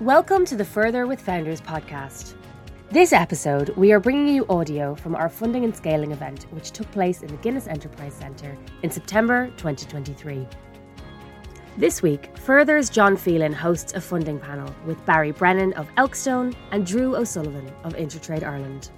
Welcome to the Furthr with Founders podcast. This episode, we are bringing you audio from our funding and scaling event, which took place in the Guinness Enterprise Centre in September 2023. This week, Furthr's John Phelan hosts a funding panel with Barry Brennan of Elkstone and Drew O'Sullivan of InterTradeIreland.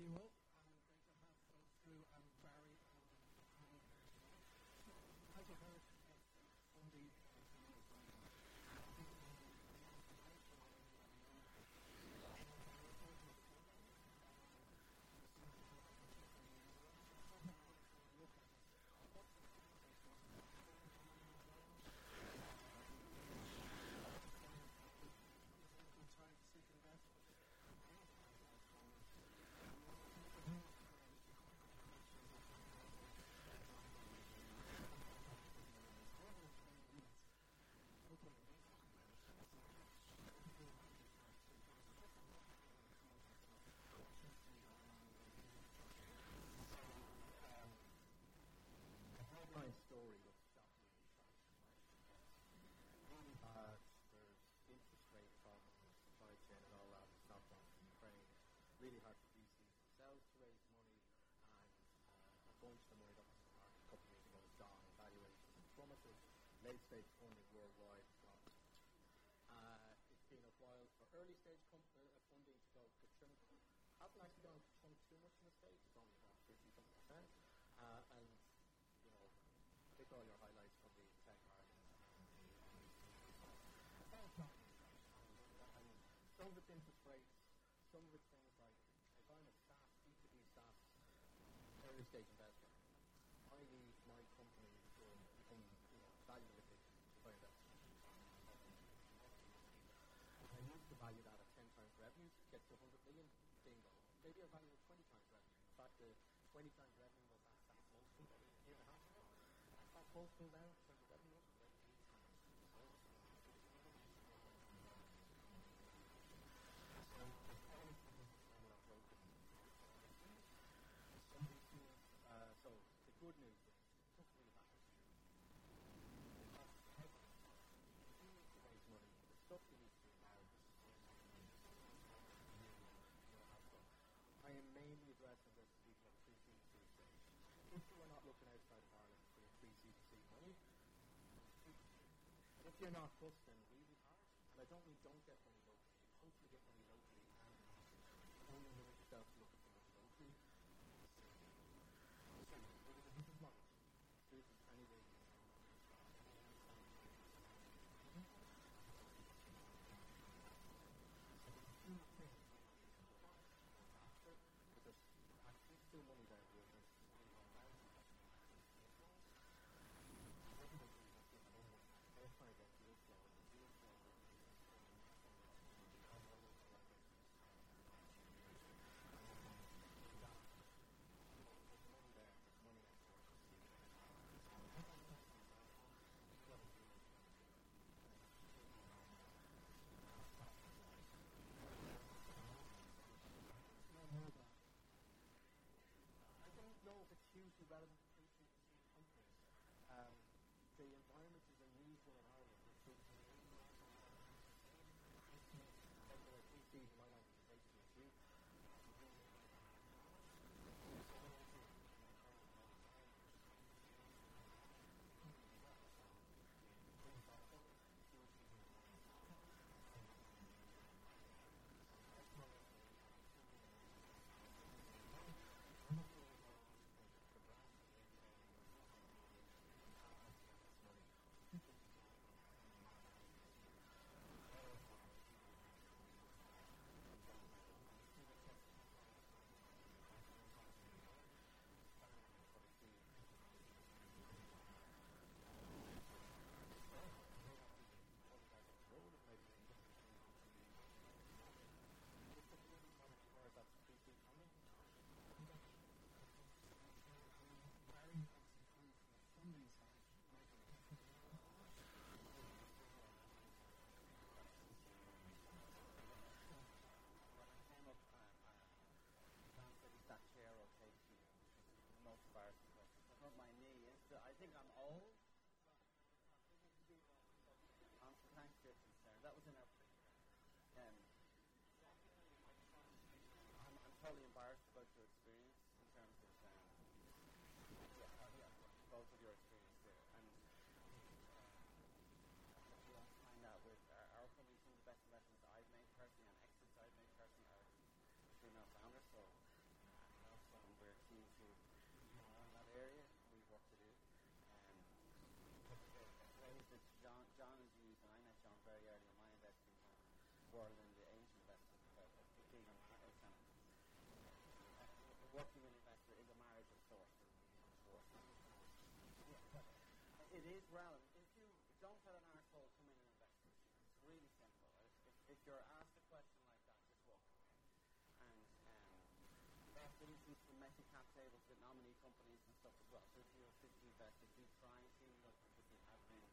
you will. Really hard for VCs themselves to raise money, and uh, a bunch of the money that was in the market a couple of years ago is gone, valuations have plummeted, late stage funding worldwide is gone. Uh, it's been a while for early stage com- uh, funding to go to Trump. Hasn't actually gone to Trump too much in the States, it's only about 50 something percent. Uh, and, you know, pick all your highlights from the tech markets. And some of it's interest rates, some of it's things like if I'm a SaaS, B2B SaaS, early stage investor, I need my company to become you know, value if I invest. I need to value that at 10 times revenue, to get to 100 million, bingo. Maybe I value it 20 times revenue. In fact, the 20 times revenue was that SaaS multiple a year and a half ago. That multiple now in terms of revenue is about 8 times. Uh, so the good news is it doesn't really matter. It costs heavy. You need to raise money. The stuff you need to do now is I am mainly addressing this to people at pre-seed to seed stage. If you are not looking outside of Ireland for your pre-seed to seed money, if you're not hustling really hard, and I don't mean don't get money locally, hopefully get money locally and only think I'm old. That was in I'm, totally embarrassed about your experience in terms of uh, both of your experience. And uh, we find out with our, our company, some of the best investments I've made personally and exits I've made personally are female founders. So uh, also we're keen to you know, in that area. We've work to do. Um, ways that John, John has used, and I met John very early in my investing time, world in the angel investment, about uh, being a marriage and uh, working with investor is a marriage of sorts. Yeah, it is relevant. If you don't let an arsehole come in and invest it's really simple. If, if, if you're asked a question like that, just walk away. And um, that's the instance from messy cap tables with nominee companies and stuff as well. So if you're a 50 investor, do try and see with the admin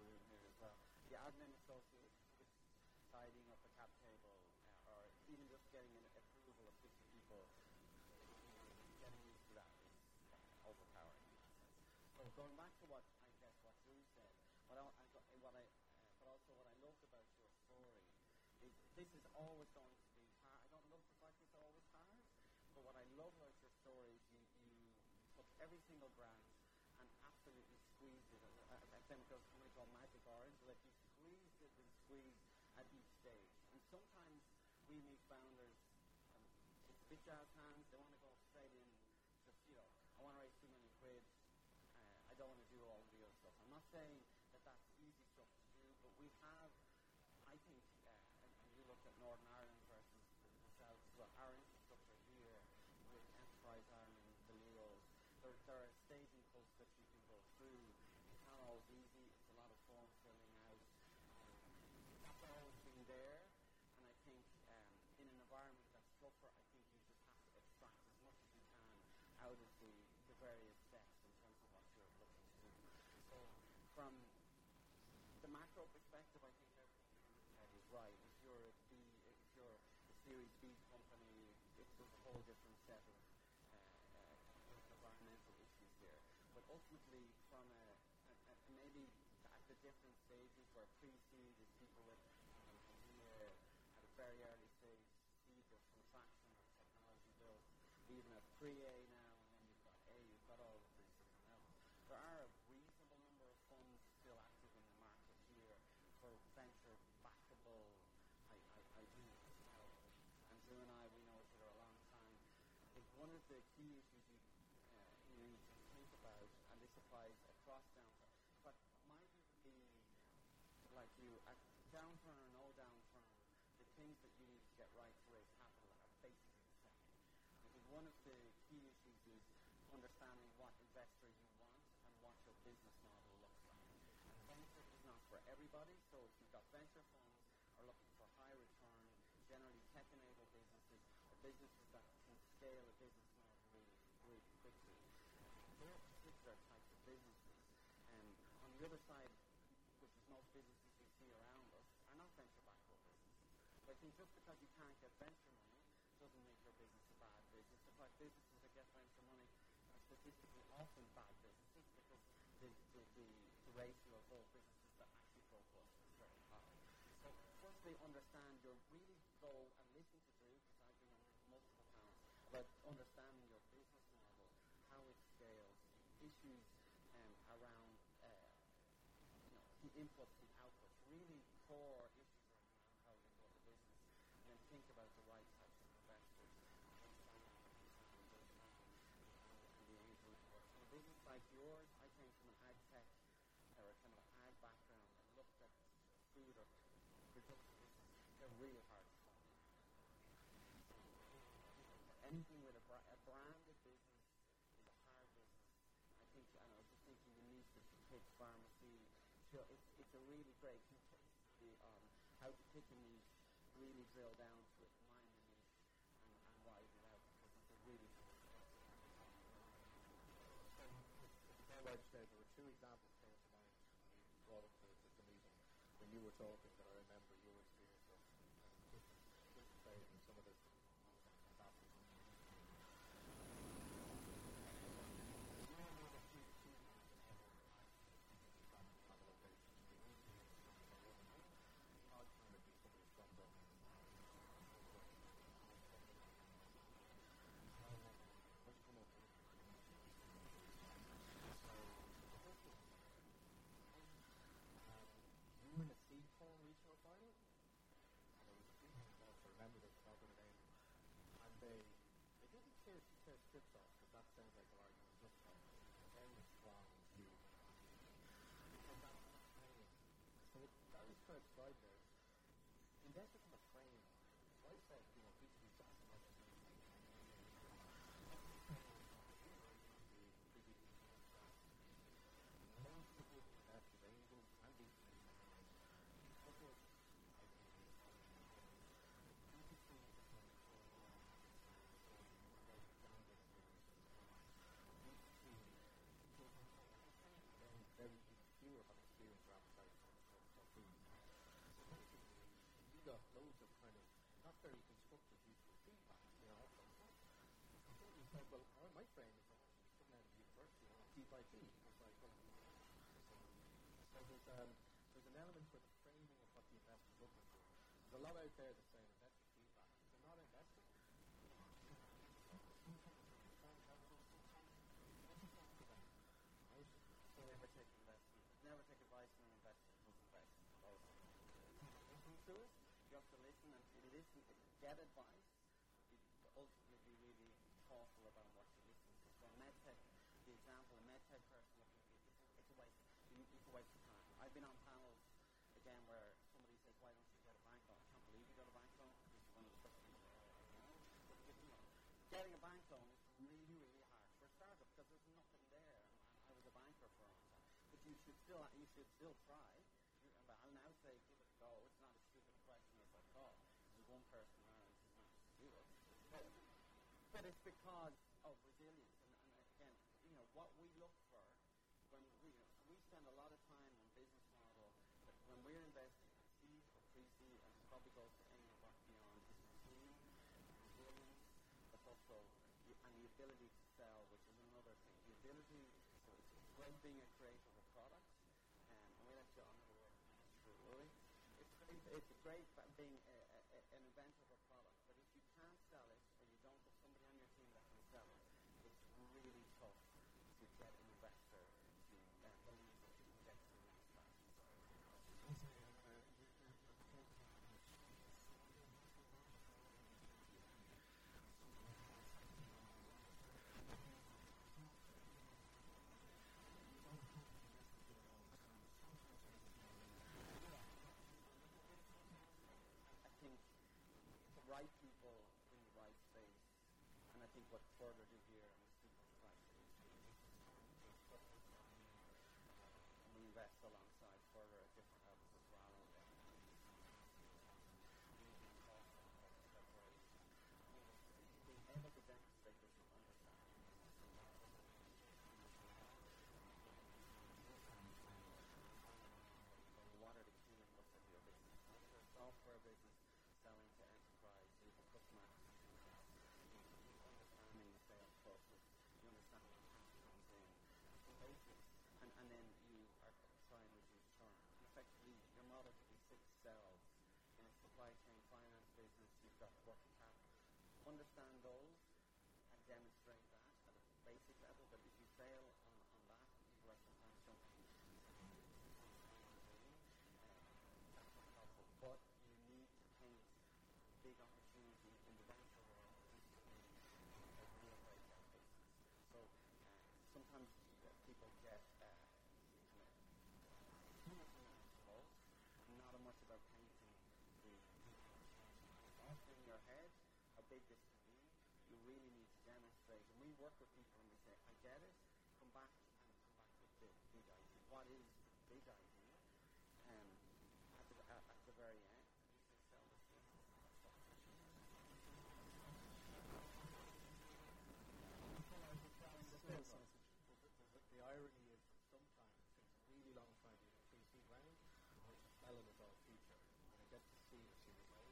room here as well. The admin associated with tidying up a cap table uh, or even just getting an approval of 50 people, getting used to that is overpowering. So going back to what I guess what Drew said, what I, I got, what I, uh, but also what I loved about your story is this is always going to be hard. I don't love the fact it's always hard, but what I love about your story is you, you took every single grant and absolutely squeezed it. I, I think there's something called magic orange, like you squeezed it and squeezed at each stage. And sometimes we meet founders, um, it's big jazz hands, they want to go straight in, just, you know, I want to raise too many quid, uh, I don't want to do all the other stuff. I'm not saying that that's easy stuff to do, but we have, I think, uh, and, and you looked at Northern Ireland versus the South, well, our infrastructure here with Enterprise Ireland, the Leos, there, there are staging costs that you can go through. It's not always easy. It's a lot of form filling out. Um, that's always been there, and I think um, in an environment that's tougher, I think you just have to extract as much as you can out of the, the various steps in terms of what you're looking to do. So from the macro perspective, I think is right. If you're a B, if you're a Series B company, it's a whole different set of uh, uh, environmental issues there. But ultimately, from a, a, a maybe at the different stages where pre-seed is people with an idea at a very early stage, seed or some traction or technology build, even at pre-A now, and then you've got A, you've got all of these different levels. There are a reasonable number of funds still active in the market here for venture backable. I, I, I do. And Drew and I, we know each other a long time. I think one of the key issues you, uh, you need to think about, and this applies across downturn, but my view would be like you, at downturn or no downturn, the things that you need to get right to raise capital are basically the same. I think one of the key issues is understanding what investor you want and what your business model looks like. And venture is not for everybody, so if you've got venture funds are looking for high return, generally tech-enabled businesses or businesses that can scale a business model really, really quickly. Are particular types of businesses. And on the other side, which is most businesses you see around us, are not venture-backed businesses. But I think just because you can't get venture money doesn't make your business a bad business. In fact, businesses that get venture money are statistically often bad businesses because the, the, the, the ratio of all businesses that actually go bust is very high. So firstly, understand you really go and listen to Drew, because I've been on multiple panels, about understanding your business model, how it scales, issues um, around uh, you know, the inputs, the outputs, really core issues around how you build a business, and think about the right types of investors, and a business like yours, I came from an ag tech or a kind of an ag background and looked at food or production business. They're really hard to find. Anything with a, bra- a branded business is a hard business. I think, I know, just thinking the niche of pick pharmacy, so it's, really great to be on how to pick a niche, really drill down to it, mind the niche, and, and widen it out because it's a really Again, like there were two examples came to mind when you brought up the, the, the meeting when you were talking that I remember your experience of um, business trade and some of the fantastic. You know, one of the few, few trips off, because that sounds like their argument is just like a very strong view. So that's the frame. So what Gary's trying to describe there is investors in the frame. So I said, you know, B2B SaaS and like most people investors, angels, and B2B because very fewer have experience or appetite for, for, for food. So basically, you got loads of kind of not very constructive, useful feedback, you know. From, so you said, well, my friend is coming out of university and deep IT. I was like, well, so, there's, um, there's an element where the framing of what the investor's looking for. There's a lot out there that's saying investor feedback. If they're not investing, never take investment. Never take advice from an investor who's invested. Also. Listen to. You have to listen and listen. Get advice. You ultimately be really thoughtful about what you listen to. So medtech, the example, a medtech person looking at it, it's, a waste. It's a waste of time. I've been on panels again where somebody says, "Why don't you get a bank loan?" I can't believe you got a bank loan. This is one of the first things. Getting a bank loan is really, really hard for a startup because there's nothing there. And, and I was a banker for a long time, but you should still you should still try. But I'll now say give it a go. It's not as stupid a question as I thought. There's one person around who's not to do it. But, but it's because of resilience. And, and again, you know what we look for when we you know, we spend a lot of time on business model. But when we're investing in seed or pre-seed, and it probably goes to any our beyond, is the resilience, but also the, and the ability to sell, which is another thing. The ability, so it's great being a creator of a product, and we let John go through Louis. It's great, it's great being a, a, an inventor of a product, but if you can't sell it, or you don't have somebody on your team that can sell it, it's really tough to get an investor to uh, believe that you can get to the next phase. I think the right people in the right space, and I think what Furthr do here and the super right space and we invest alongside Furthr at different levels as well. And, uh, being able to demonstrate that you understand. What are the key inputs of your business? If you're a software business selling to enterprise, you have a customer acquisition cost, you you understanding the sales process, you understand when cash comes in, the basics, and, and then you are trying to reduce churn. Effectively, your model could be six cells. In a supply chain finance business, you've got working capital. Understand those and demonstrate that at a basic level, but if you fail on, on that, you are sometimes jumping that's not helpful. But you need to paint big opportunity in the venture world a real breakout business. So uh, sometimes uh, people get uh, too much involved, not as much about painting the in your head how big this. Really need to demonstrate. And we work with people and we say, I get it. Come back and come back with the big idea. What is the big idea? Um, at the, at, at the very end, you say, sell this business. That's what it is. Well, the, the, the irony is that sometimes it takes a really long time to get a pre-seed round, or to sell it as our future. And I get to see the Series A.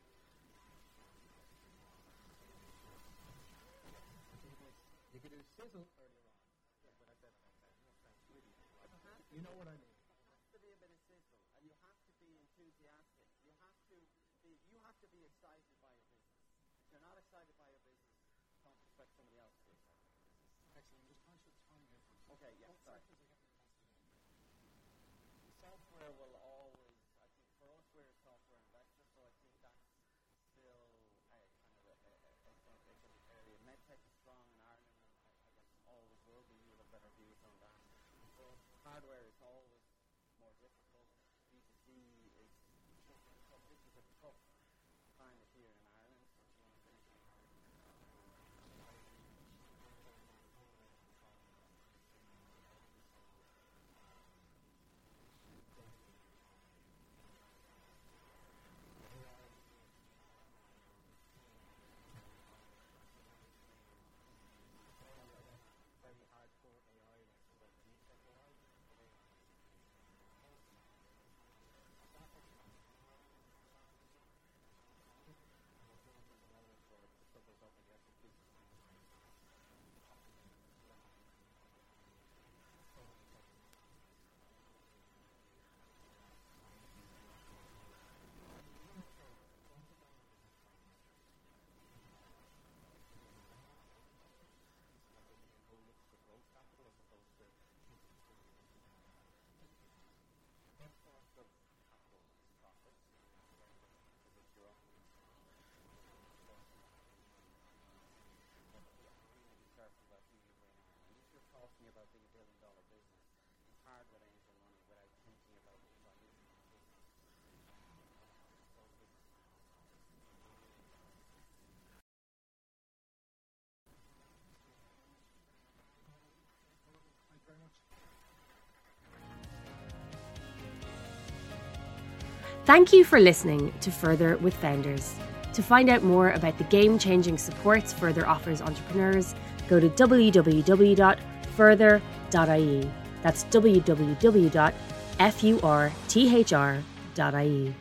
You could do sizzle earlier on. When I said that, that sounds really like, uh-huh. You know what I mean? There has to be a bit of sizzle, and you have to be enthusiastic. You have to be, you have to be excited by your business. If you're not excited by your business, don't expect somebody else to be excited. Actually, I'm just conscious of time difference. Okay, yeah, What sorry. sectors are getting invested in? Software will always, I think for us, we're a software investor, so I think that's still a kind of a, a, a, a, a good area. MedTech is strong in Ireland and better views on that. But hardware is always more difficult. B2C is tough. This is a tough climate here in Ireland. Thank you for listening to Furthr with Founders. To find out more about the game changing supports Furthr offers entrepreneurs, go to www.furthr.ie. That's www.furthr.ie.